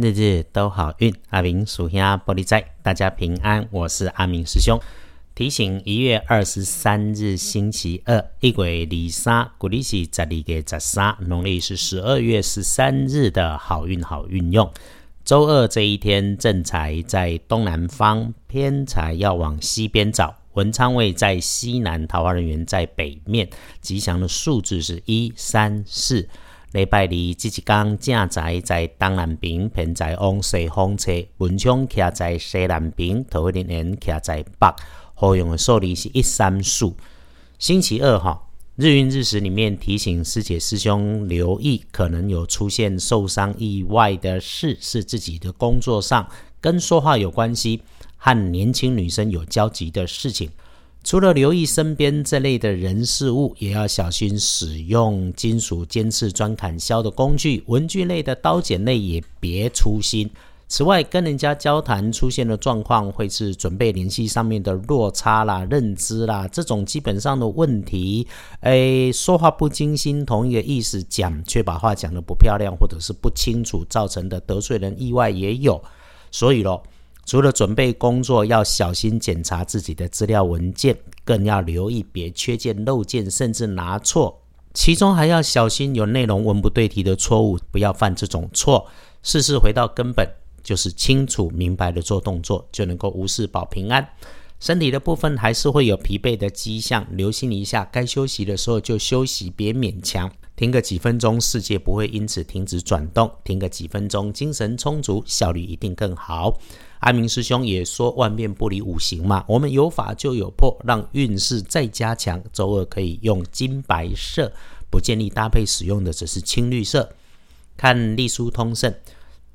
日日都好运。阿明属下玻璃仔，大家平安。我是阿明师兄。提醒：一月二十三日星期二，一鬼离三，古历是十二月十三，农历是十二月十三日的好运好运用。周二这一天，正财在东南方，偏财要往西边找。文昌位在西南，桃花人员在北面。吉祥的数字是一三四。礼拜二，即一天正在在东南边，偏在往西方车，文昌徛在西南边，桃花林园徛在北。好用的数字是一三数。星期二哈，日运日时里面提醒师姐师兄留意，可能有出现受伤意外的事，是自己的工作上跟说话有关系，和年轻女生有交集的事情。除了留意身边这类的人事物，也要小心使用金属尖刺钻砍削的工具，文具类的刀剪类也别粗心。此外，跟人家交谈出现的状况，会是准备联系上面的落差啦、认知啦这种基本上的问题。诶，说话不精心，同一个意思讲，却把话讲得不漂亮，或者是不清楚，造成的得罪人意外也有。所以咯。除了准备工作要小心检查自己的资料文件，更要留意别缺件漏件，甚至拿错。其中还要小心有内容文不对题的错误，不要犯这种错。事事回到根本，就是清楚明白的做动作，就能够无事保平安。身体的部分还是会有疲惫的迹象，留心一下，该休息的时候就休息，别勉强。停个几分钟，世界不会因此停止转动。停个几分钟，精神充足，效率一定更好。阿明师兄也说万变不离五行嘛，我们有法就有破，让运势再加强。周二可以用金白色，不建议搭配使用的只是青绿色。看隶书通胜，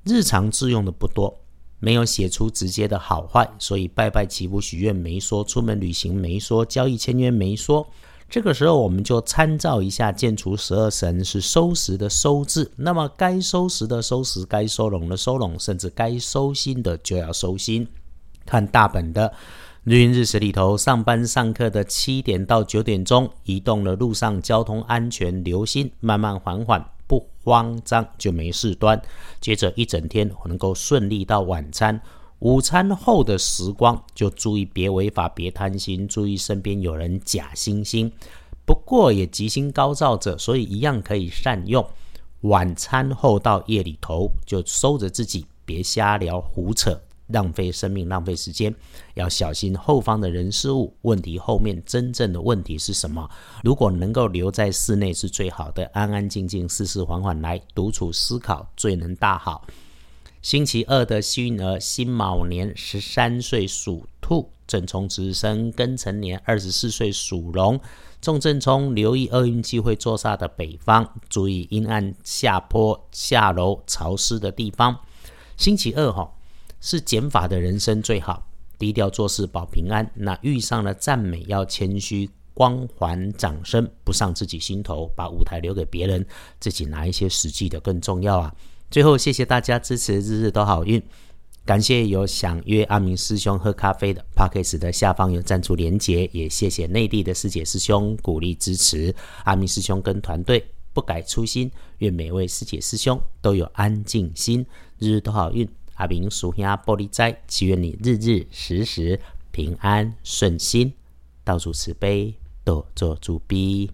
日常自用的不多，没有写出直接的好坏，所以拜拜祈福许愿没说，出门旅行没说，交易签约没说。这个时候，我们就参照一下建除十二神是收拾的收字，那么该收拾的收拾，该收拢的收拢，甚至该收心的就要收心。看大本的日运日时里头，上班上课的七点到九点钟，移动的路上交通安全，留心，慢慢缓缓，不慌张就没事端。接着一整天能够顺利到晚餐。午餐后的时光，就注意别违法，别贪心，注意身边有人假惺惺。不过也吉星高照者，所以一样可以善用。晚餐后到夜里头，就收着自己，别瞎聊胡扯，浪费生命，浪费时间。要小心后方的人事物，问题后面真正的问题是什么？如果能够留在室内是最好的，安安静静，事事缓缓来，独处思考，最能大好。星期二的幸运儿，辛卯年十三岁属兔，正冲直生庚辰年二十四岁属龙，重正冲，留意厄运机会坐煞的北方，注意阴暗下坡、下楼潮湿的地方。星期二哈是减法的人生最好，低调做事保平安。那遇上了赞美要谦虚，光环掌声不上自己心头，把舞台留给别人，自己拿一些实际的更重要啊。最后，谢谢大家支持，日日都好运。感谢有想约阿明师兄喝咖啡的 p a c k e s 的下方有赞助连结，也谢谢内地的师姐师兄鼓励支持阿明师兄跟团队不改初心，愿每位师姐师兄都有安静心，日日都好运。阿明属下玻璃斋，祈愿你日日时时平安顺心，道主慈悲，多做主逼。